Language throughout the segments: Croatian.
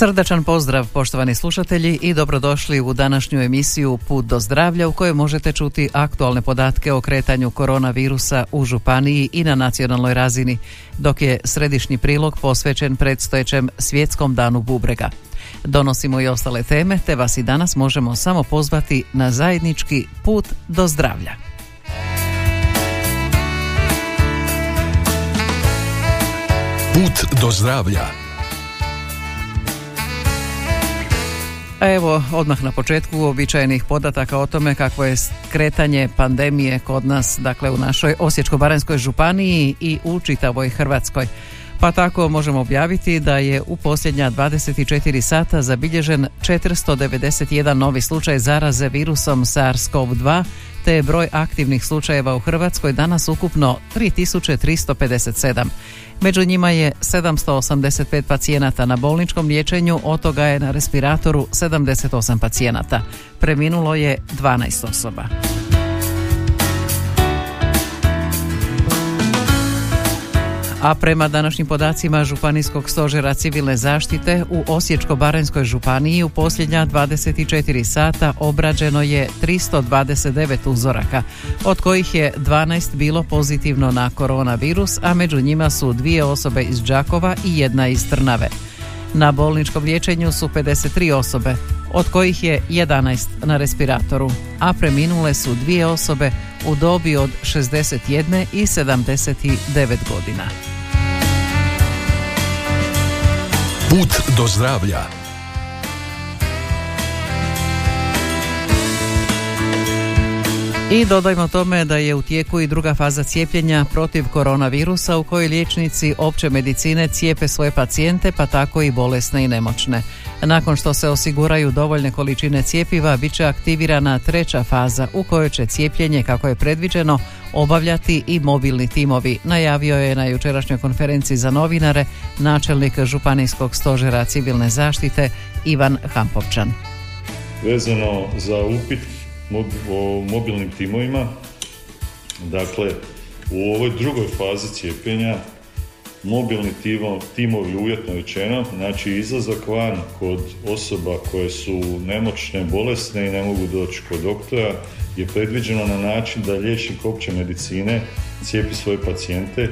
Srdačan pozdrav poštovani slušatelji i dobrodošli u današnju emisiju Put do zdravlja u kojoj možete čuti aktualne podatke o kretanju koronavirusa u županiji i na nacionalnoj razini, dok je središnji prilog posvećen predstojećem svjetskom danu bubrega. Donosimo i ostale teme, te vas i danas možemo samo pozvati na zajednički put do zdravlja. Put do zdravlja evo, odmah na početku uobičajenih podataka o tome kakvo je kretanje pandemije kod nas, dakle u našoj Osječko-baranjskoj županiji i u čitavoj Hrvatskoj. Pa tako možemo objaviti da je u posljednja 24 sata zabilježen 491 novi slučaj zaraze virusom SARS-CoV-2, te je broj aktivnih slučajeva u Hrvatskoj danas ukupno 3357. Među njima je 785 pacijenata na bolničkom liječenju, od toga je na respiratoru 78 pacijenata. Preminulo je 12 osoba. A prema današnjim podacima Županijskog stožera civilne zaštite u Osječko-baranjskoj županiji u posljednja 24 sata obrađeno je 329 uzoraka, od kojih je 12 bilo pozitivno na koronavirus, a među njima su dvije osobe iz Đakova i jedna iz Trnave. Na bolničkom liječenju su 53 osobe, od kojih je 11 na respiratoru, a preminule su dvije osobe u dobi od 61 i 79 godina. Put do zdravlja I dodajmo tome da je u tijeku i druga faza cijepljenja protiv koronavirusa u kojoj liječnici opće medicine cijepe svoje pacijente pa tako i bolesne i nemoćne. Nakon što se osiguraju dovoljne količine cijepiva bit će aktivirana treća faza u kojoj će cijepljenje kako je predviđeno obavljati i mobilni timovi, najavio je na jučerašnjoj konferenciji za novinare načelnik Županijskog stožera civilne zaštite Ivan Hampovčan. Vezano za upit o mobilnim timovima. Dakle, u ovoj drugoj fazi cijepljenja mobilni timovi uvjetno rečeno, znači izlazak van kod osoba koje su nemoćne, bolesne i ne mogu doći kod doktora je predviđeno na način da liječnik opće medicine cijepi svoje pacijente.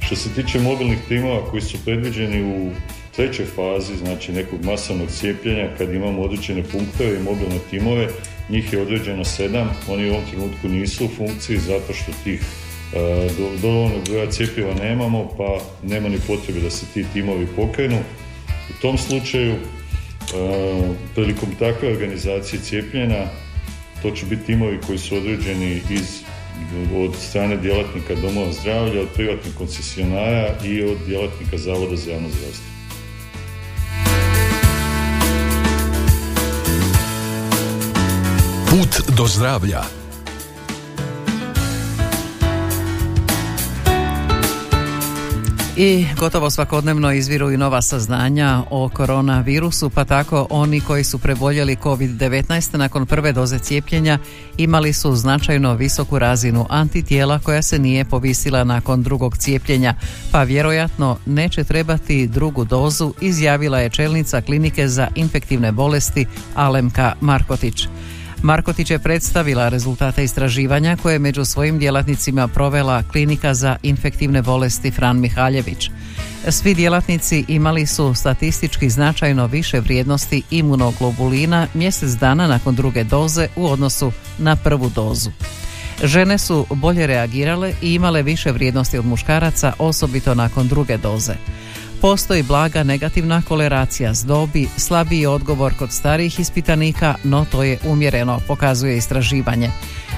Što se tiče mobilnih timova koji su predviđeni u trećoj fazi, znači nekog masovnog cijepljenja, kad imamo određene punktove i mobilne timove, njih je određeno sedam, oni u ovom trenutku nisu u funkciji zato što tih e, dovoljnog broja cjepiva nemamo, pa nema ni potrebe da se ti timovi pokrenu. U tom slučaju, e, prilikom takve organizacije cijepljenja, to će biti timovi koji su određeni iz od strane djelatnika domova zdravlja, od privatnih koncesionara i od djelatnika Zavoda za javno zdravstvo. Put do zdravlja I gotovo svakodnevno izviru i nova saznanja o koronavirusu, pa tako oni koji su preboljeli COVID-19 nakon prve doze cijepljenja imali su značajno visoku razinu antitijela koja se nije povisila nakon drugog cijepljenja, pa vjerojatno neće trebati drugu dozu, izjavila je čelnica klinike za infektivne bolesti Alemka Markotić. Markotić je predstavila rezultate istraživanja koje je među svojim djelatnicima provela klinika za infektivne bolesti Fran Mihaljević. Svi djelatnici imali su statistički značajno više vrijednosti imunoglobulina mjesec dana nakon druge doze u odnosu na prvu dozu. Žene su bolje reagirale i imale više vrijednosti od muškaraca, osobito nakon druge doze. Postoji blaga negativna koleracija s dobi, slabiji odgovor kod starijih ispitanika, no to je umjereno, pokazuje istraživanje.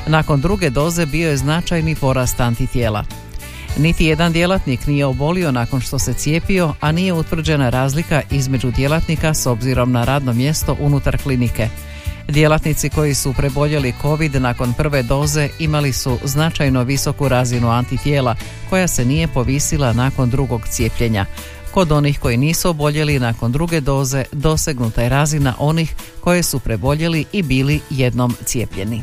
Nakon druge doze bio je značajni porast antitijela. Niti jedan djelatnik nije obolio nakon što se cijepio, a nije utvrđena razlika između djelatnika s obzirom na radno mjesto unutar klinike. Djelatnici koji su preboljeli COVID nakon prve doze imali su značajno visoku razinu antitijela koja se nije povisila nakon drugog cijepljenja. Kod onih koji nisu oboljeli nakon druge doze dosegnuta je razina onih koje su preboljeli i bili jednom cijepljeni.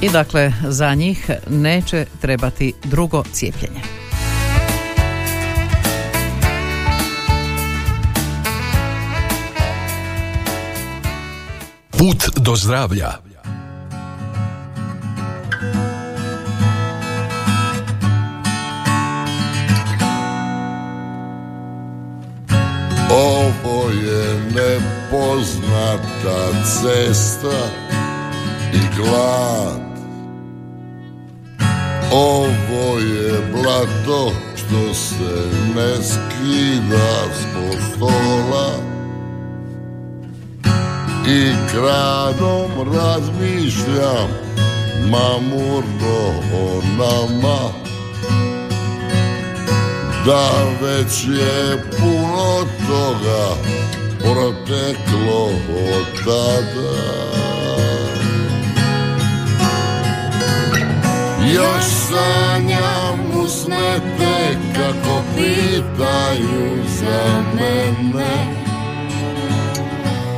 I dakle, za njih neće trebati drugo cijepljenje. Put do zdravlja. Ovo je nepoznata cesta i glad. Ovo je blato što se ne skida s postola I kradom razmišljam mamurno o nama da već je puno toga proteklo od tada. Još sanjam usnete kako pitaju za mene.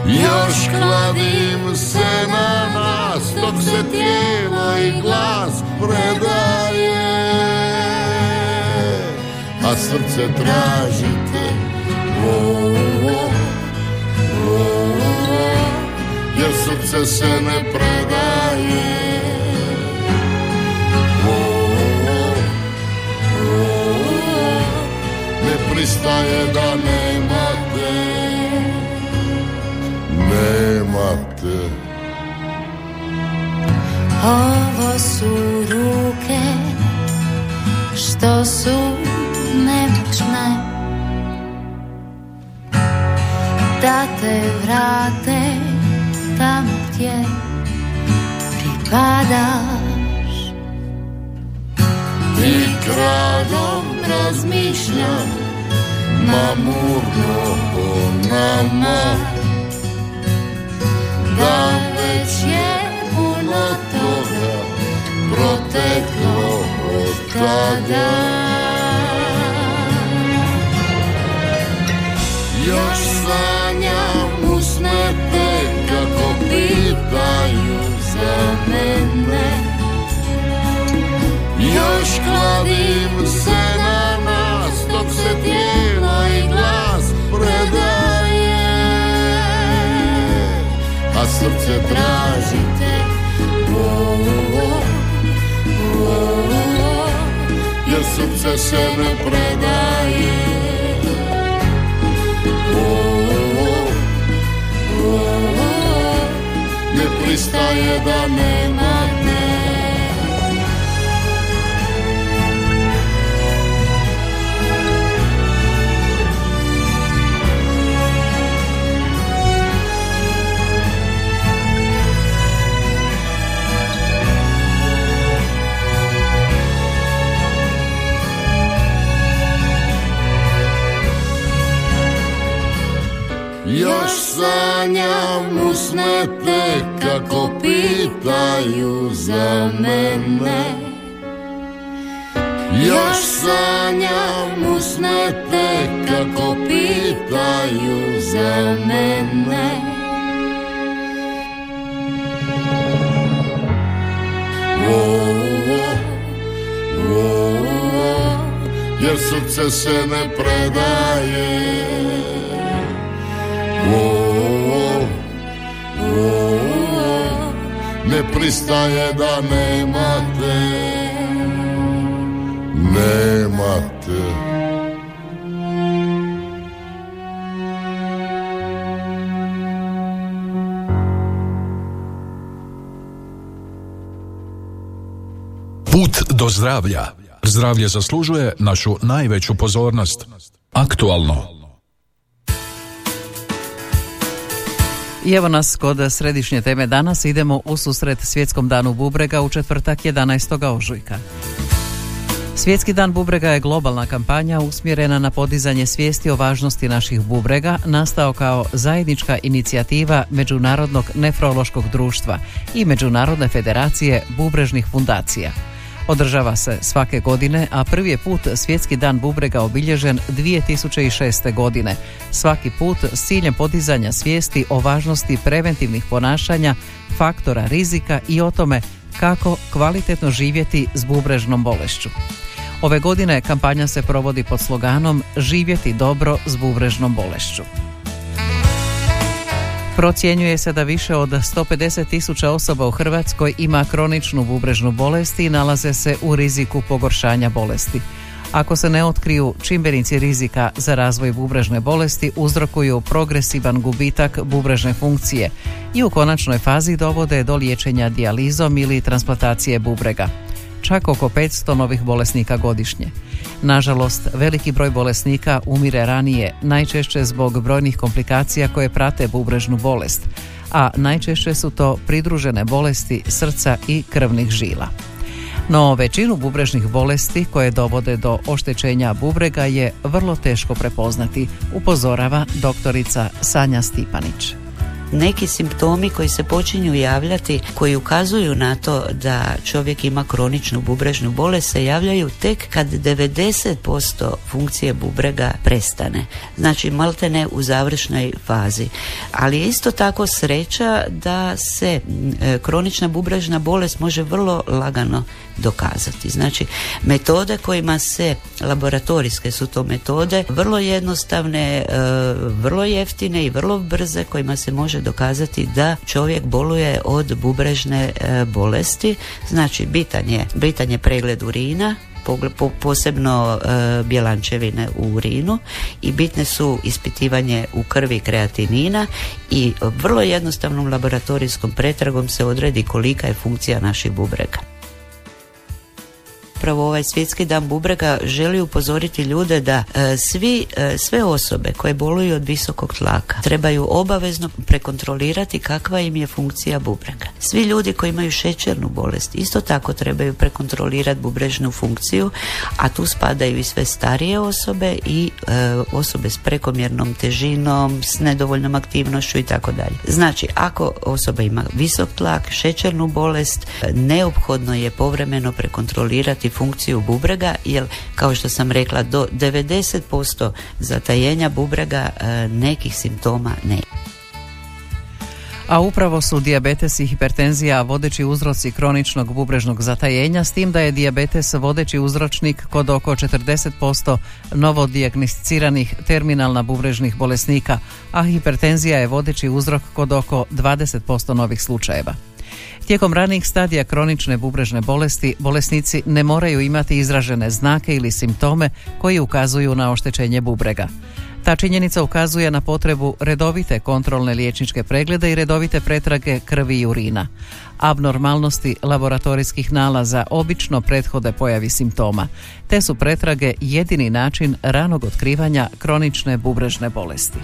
Još kladim se na nas dok se tijelo i glas predaje srce tražite. O, o, jer srce se ne predaje. Ne pristaje da nemate. Nemate. Ovo su ruke što su nemoćne Da te vrate tamo gdje pripadaš. I kradom razmišljam mamurno o nama Da već je puno toga proteklo od tada Još sanjam usnete kako pitaju za mene. Još kladim se na nas dok se tijelo i glas predaje. A srce tražite o, Jer srce se ne predaje pristaje da nemate pitaju za mene o, o, o, Jer srce se ne predaje ne pristaje da nemate nemate do zdravlja. Zdravlje zaslužuje našu najveću pozornost. Aktualno. I evo nas kod središnje teme danas idemo u susret svjetskom danu bubrega u četvrtak 11. ožujka. Svjetski dan bubrega je globalna kampanja usmjerena na podizanje svijesti o važnosti naših bubrega, nastao kao zajednička inicijativa Međunarodnog nefrološkog društva i Međunarodne federacije bubrežnih fundacija. Održava se svake godine, a prvi je put Svjetski dan bubrega obilježen 2006. godine. Svaki put s ciljem podizanja svijesti o važnosti preventivnih ponašanja, faktora rizika i o tome kako kvalitetno živjeti s bubrežnom bolešću. Ove godine kampanja se provodi pod sloganom Živjeti dobro s bubrežnom bolešću. Procjenjuje se da više od 150 tisuća osoba u Hrvatskoj ima kroničnu bubrežnu bolest i nalaze se u riziku pogoršanja bolesti. Ako se ne otkriju čimbenici rizika za razvoj bubrežne bolesti uzrokuju progresivan gubitak bubrežne funkcije i u konačnoj fazi dovode do liječenja dijalizom ili transplantacije bubrega čak oko 500 novih bolesnika godišnje. Nažalost, veliki broj bolesnika umire ranije, najčešće zbog brojnih komplikacija koje prate bubrežnu bolest, a najčešće su to pridružene bolesti srca i krvnih žila. No većinu bubrežnih bolesti koje dovode do oštećenja bubrega je vrlo teško prepoznati, upozorava doktorica Sanja Stipanić neki simptomi koji se počinju javljati koji ukazuju na to da čovjek ima kroničnu bubrežnu bolest se javljaju tek kad 90% funkcije bubrega prestane. Znači maltene u završnoj fazi. Ali je isto tako sreća da se e, kronična bubrežna bolest može vrlo lagano dokazati. Znači, metode kojima se, laboratorijske su to metode, vrlo jednostavne, e, vrlo jeftine i vrlo brze kojima se može dokazati da čovjek boluje od bubrežne e, bolesti. Znači, bitan je, bitan je pregled urina, posebno e, bjelančevine u urinu i bitne su ispitivanje u krvi kreatinina i vrlo jednostavnom laboratorijskom pretragom se odredi kolika je funkcija naših bubrega upravo ovaj svjetski dan bubrega želi upozoriti ljude da e, svi, e, sve osobe koje boluju od visokog tlaka trebaju obavezno prekontrolirati kakva im je funkcija bubrega. Svi ljudi koji imaju šećernu bolest isto tako trebaju prekontrolirati bubrežnu funkciju, a tu spadaju i sve starije osobe i e, osobe s prekomjernom težinom, s nedovoljnom aktivnošću i tako dalje. Znači, ako osoba ima visok tlak, šećernu bolest, neophodno je povremeno prekontrolirati funkciju bubrega jer kao što sam rekla do 90% zatajenja bubrega e, nekih simptoma ne. A upravo su dijabetes i hipertenzija vodeći uzroci kroničnog bubrežnog zatajenja, s tim da je dijabetes vodeći uzročnik kod oko 40% novodijagnosticiranih terminalna bubrežnih bolesnika, a hipertenzija je vodeći uzrok kod oko 20% novih slučajeva. Tijekom ranijih stadija kronične bubrežne bolesti bolesnici ne moraju imati izražene znake ili simptome koji ukazuju na oštećenje bubrega. Ta činjenica ukazuje na potrebu redovite kontrolne liječničke preglede i redovite pretrage krvi i urina. Abnormalnosti laboratorijskih nalaza obično prethode pojavi simptoma, te su pretrage jedini način ranog otkrivanja kronične bubrežne bolesti.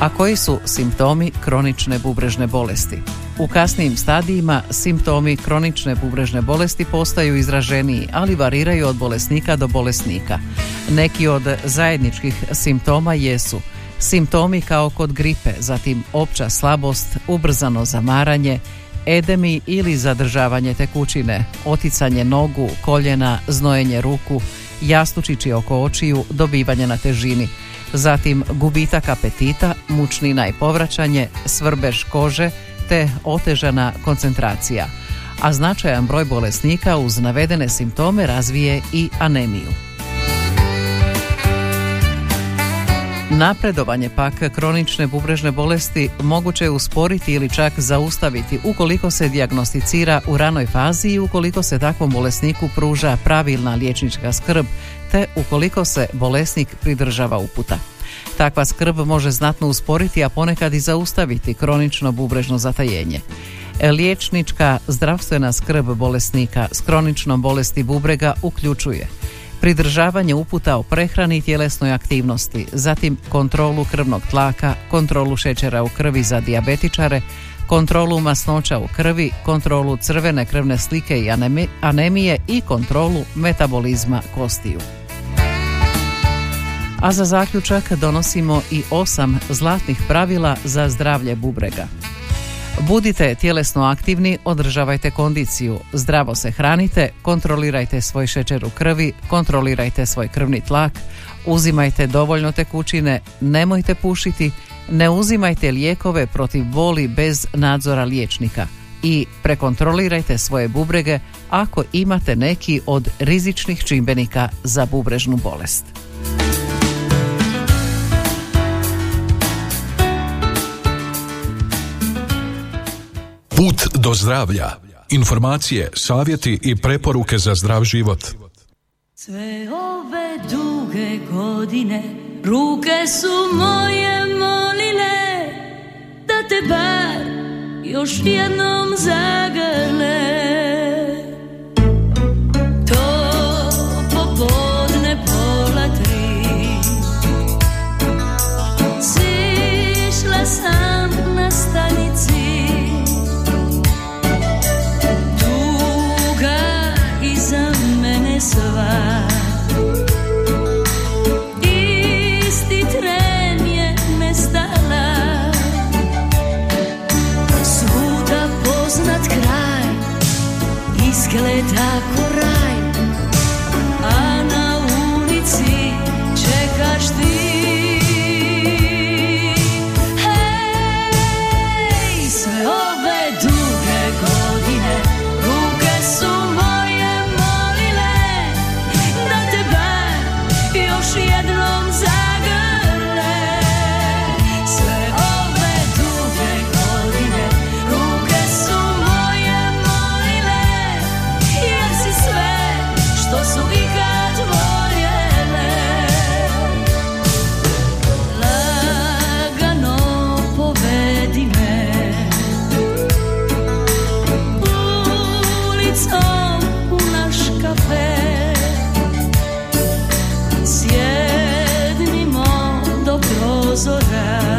A koji su simptomi kronične bubrežne bolesti? U kasnijim stadijima simptomi kronične bubrežne bolesti postaju izraženiji, ali variraju od bolesnika do bolesnika. Neki od zajedničkih simptoma jesu simptomi kao kod gripe, zatim opća slabost, ubrzano zamaranje, edemi ili zadržavanje tekućine, oticanje nogu, koljena, znojenje ruku, jastučići oko očiju, dobivanje na težini – zatim gubitak apetita, mučnina i povraćanje, svrbež kože te otežana koncentracija, a značajan broj bolesnika uz navedene simptome razvije i anemiju. Napredovanje pak kronične bubrežne bolesti moguće je usporiti ili čak zaustaviti ukoliko se dijagnosticira u ranoj fazi i ukoliko se takvom bolesniku pruža pravilna liječnička skrb te ukoliko se bolesnik pridržava uputa. Takva skrb može znatno usporiti, a ponekad i zaustaviti kronično bubrežno zatajenje. Liječnička zdravstvena skrb bolesnika s kroničnom bolesti bubrega uključuje pridržavanje uputa o prehrani i tjelesnoj aktivnosti, zatim kontrolu krvnog tlaka, kontrolu šećera u krvi za dijabetičare, kontrolu masnoća u krvi, kontrolu crvene krvne slike i anemije i kontrolu metabolizma kostiju. A za zaključak donosimo i osam zlatnih pravila za zdravlje bubrega. Budite tjelesno aktivni, održavajte kondiciju, zdravo se hranite, kontrolirajte svoj šećer u krvi, kontrolirajte svoj krvni tlak, uzimajte dovoljno tekućine, nemojte pušiti, ne uzimajte lijekove protiv boli bez nadzora liječnika i prekontrolirajte svoje bubrege ako imate neki od rizičnih čimbenika za bubrežnu bolest. Put do zdravlja. Informacije, savjeti i preporuke za zdrav život. Sve ove duge godine ruke su moje molile da te bar još jednom zagrle. seus.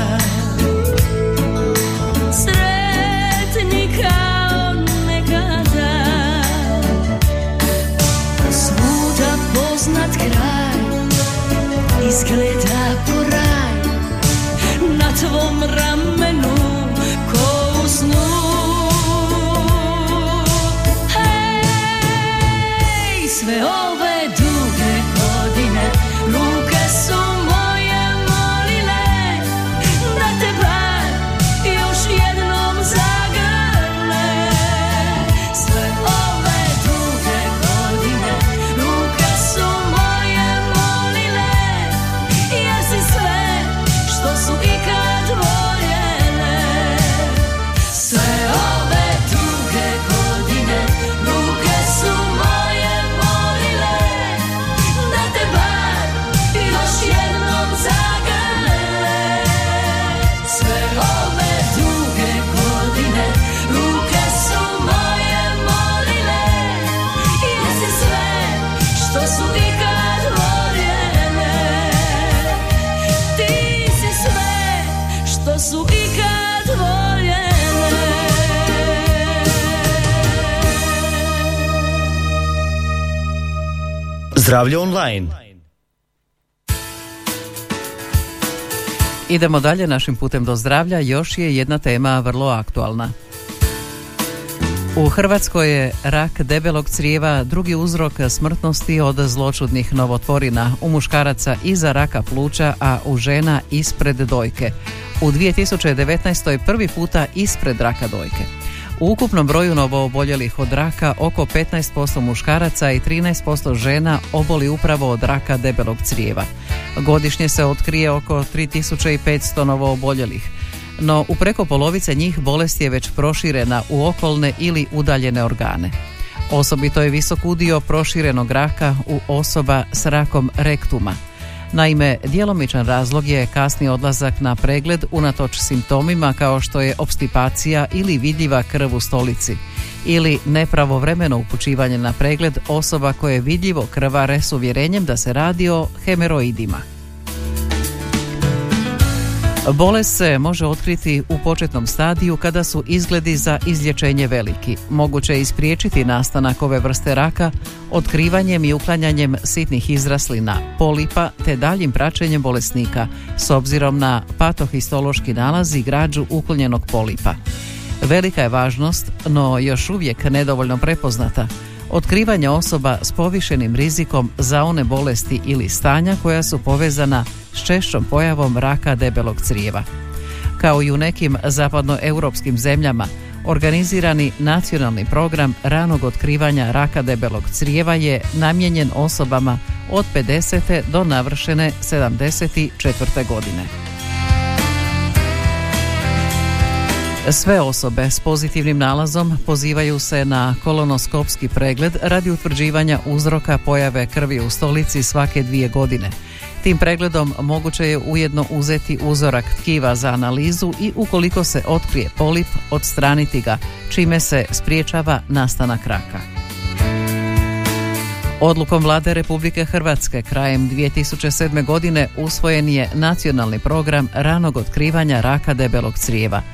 Zdravlje online. Idemo dalje našim putem do zdravlja. Još je jedna tema vrlo aktualna. U Hrvatskoj je rak debelog crijeva drugi uzrok smrtnosti od zločudnih novotvorina u muškaraca iza raka pluća, a u žena ispred dojke. U 2019. prvi puta ispred raka dojke. U ukupnom broju novooboljelih od raka oko 15% muškaraca i 13% žena oboli upravo od raka debelog crijeva. Godišnje se otkrije oko 3500 novooboljelih, no u preko polovice njih bolest je već proširena u okolne ili udaljene organe. Osobito je visok udio proširenog raka u osoba s rakom rektuma – Naime, djelomičan razlog je kasni odlazak na pregled unatoč simptomima kao što je obstipacija ili vidljiva krv u stolici. ili nepravovremeno upućivanje na pregled osoba koje vidljivo krvare s uvjerenjem da se radi o hemeroidima. Bolest se može otkriti u početnom stadiju kada su izgledi za izlječenje veliki. Moguće je ispriječiti nastanak ove vrste raka otkrivanjem i uklanjanjem sitnih izraslina, polipa te daljim praćenjem bolesnika s obzirom na patohistološki nalaz i građu uklonjenog polipa. Velika je važnost, no još uvijek nedovoljno prepoznata, otkrivanje osoba s povišenim rizikom za one bolesti ili stanja koja su povezana s češćom pojavom raka debelog crijeva. Kao i u nekim zapadnoeuropskim zemljama, organizirani nacionalni program ranog otkrivanja raka debelog crijeva je namijenjen osobama od 50. do navršene 74. godine. Sve osobe s pozitivnim nalazom pozivaju se na kolonoskopski pregled radi utvrđivanja uzroka pojave krvi u stolici svake dvije godine. Tim pregledom moguće je ujedno uzeti uzorak tkiva za analizu i ukoliko se otkrije polip, odstraniti ga, čime se spriječava nastanak raka. Odlukom vlade Republike Hrvatske krajem 2007. godine usvojen je nacionalni program ranog otkrivanja raka debelog crijeva –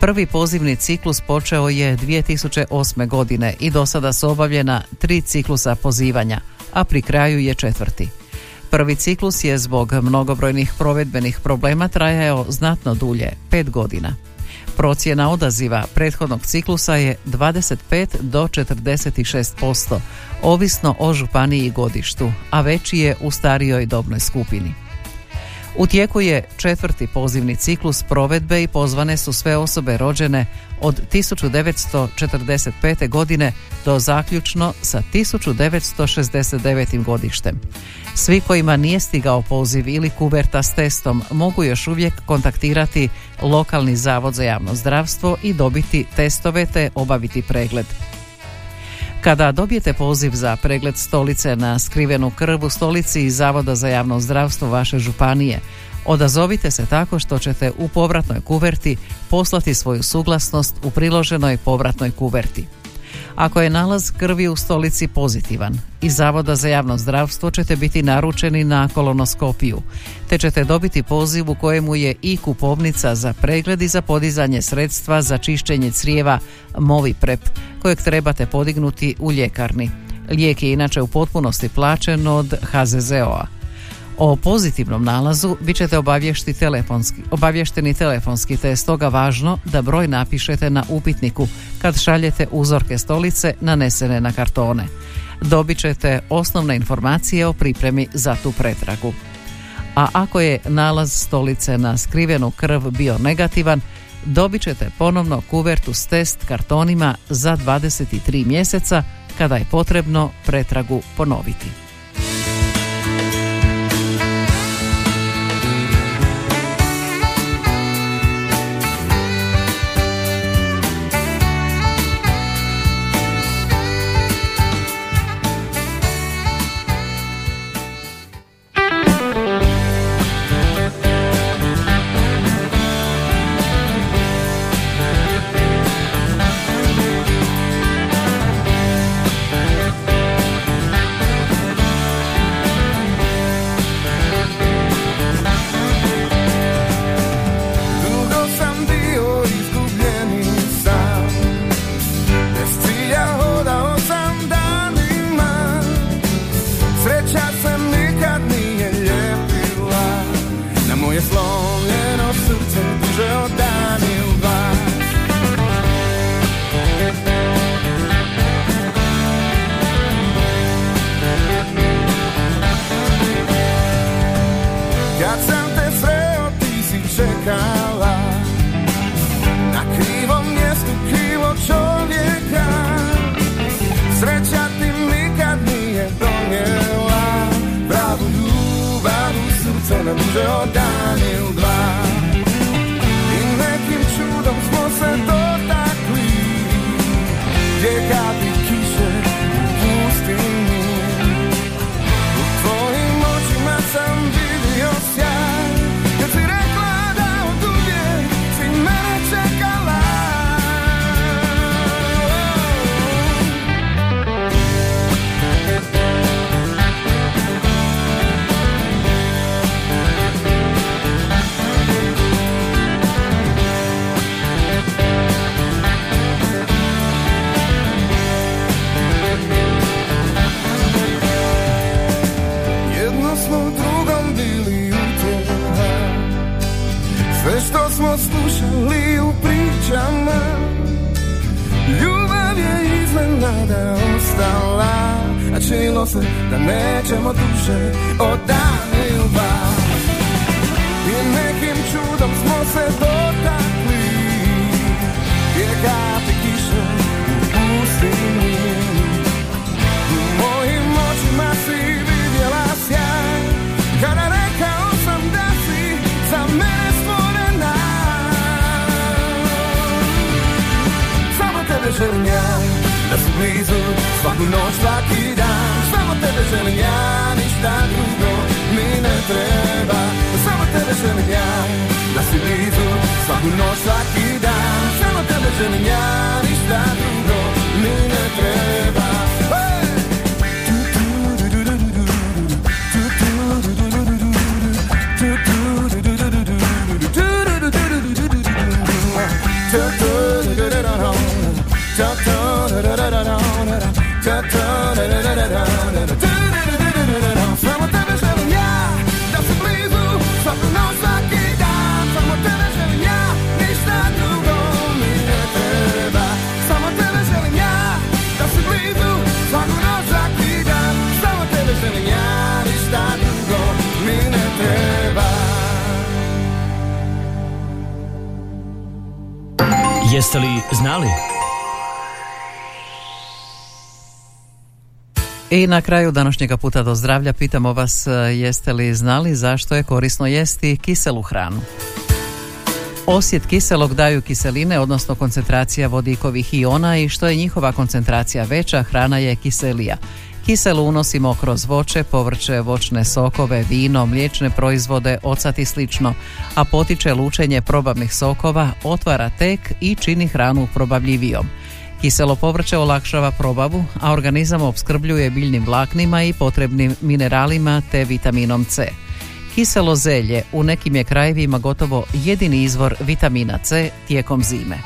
Prvi pozivni ciklus počeo je 2008. godine i do sada su obavljena tri ciklusa pozivanja, a pri kraju je četvrti. Prvi ciklus je zbog mnogobrojnih provedbenih problema trajao znatno dulje, pet godina. Procjena odaziva prethodnog ciklusa je 25 do 46%, ovisno o županiji i godištu, a veći je u starijoj dobnoj skupini. U tijeku je četvrti pozivni ciklus provedbe i pozvane su sve osobe rođene od 1945. godine do zaključno sa 1969. godištem. Svi kojima nije stigao poziv ili kuverta s testom mogu još uvijek kontaktirati lokalni zavod za javno zdravstvo i dobiti testove te obaviti pregled. Kada dobijete poziv za pregled stolice na skrivenu krv u stolici i Zavoda za javno zdravstvo vaše županije, odazovite se tako što ćete u povratnoj kuverti poslati svoju suglasnost u priloženoj povratnoj kuverti. Ako je nalaz krvi u stolici pozitivan, iz Zavoda za javno zdravstvo ćete biti naručeni na kolonoskopiju, te ćete dobiti poziv u kojemu je i kupovnica za pregled i za podizanje sredstva za čišćenje crijeva Movi Prep, kojeg trebate podignuti u ljekarni. Lijek je inače u potpunosti plaćen od HZZO-a. O pozitivnom nalazu bit ćete telefonski, obavješteni telefonski, te je stoga važno da broj napišete na upitniku kad šaljete uzorke stolice nanesene na kartone. Dobit ćete osnovne informacije o pripremi za tu pretragu. A ako je nalaz stolice na skrivenu krv bio negativan, dobit ćete ponovno kuvertu s test kartonima za 23 mjeseca kada je potrebno pretragu ponoviti. Tebe želim ja. Da si blizu svaku noć, svaki dan. Samo tebe želim ja Jeste li znali? I na kraju današnjega puta do zdravlja pitamo vas e, jeste li znali zašto je korisno jesti kiselu hranu. Osjet kiselog daju kiseline, odnosno koncentracija vodikovih iona i što je njihova koncentracija veća, hrana je kiselija. Kiselu unosimo kroz voće, povrće, voćne sokove, vino, mliječne proizvode, ocat i slično, a potiče lučenje probavnih sokova, otvara tek i čini hranu probavljivijom. Kiselo povrće olakšava probavu, a organizam opskrbljuje biljnim vlaknima i potrebnim mineralima te vitaminom C. Kiselo zelje u nekim je krajevima gotovo jedini izvor vitamina C tijekom zime.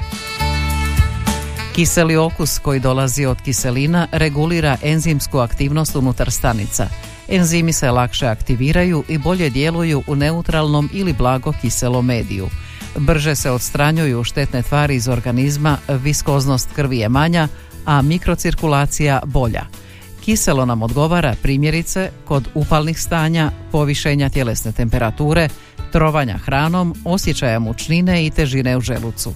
Kiseli okus koji dolazi od kiselina regulira enzimsku aktivnost unutar stanica. Enzimi se lakše aktiviraju i bolje djeluju u neutralnom ili blago kiselom mediju. Brže se odstranjuju štetne tvari iz organizma, viskoznost krvi je manja, a mikrocirkulacija bolja. Kiselo nam odgovara primjerice kod upalnih stanja, povišenja tjelesne temperature, trovanja hranom, osjećaja mučnine i težine u želucu.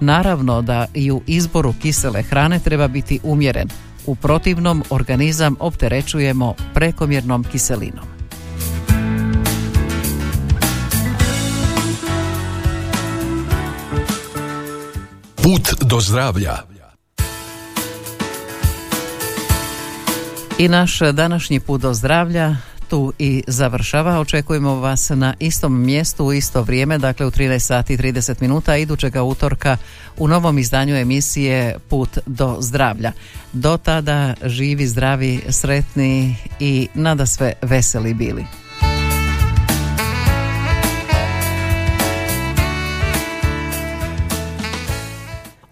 Naravno da i u izboru kisele hrane treba biti umjeren. U protivnom organizam opterećujemo prekomjernom kiselinom. Put do zdravlja. I naš današnji put do zdravlja tu i završava. Očekujemo vas na istom mjestu u isto vrijeme, dakle u 13 sati i 30 minuta idućega utorka u novom izdanju emisije Put do zdravlja. Do tada živi, zdravi, sretni i nada sve veseli bili.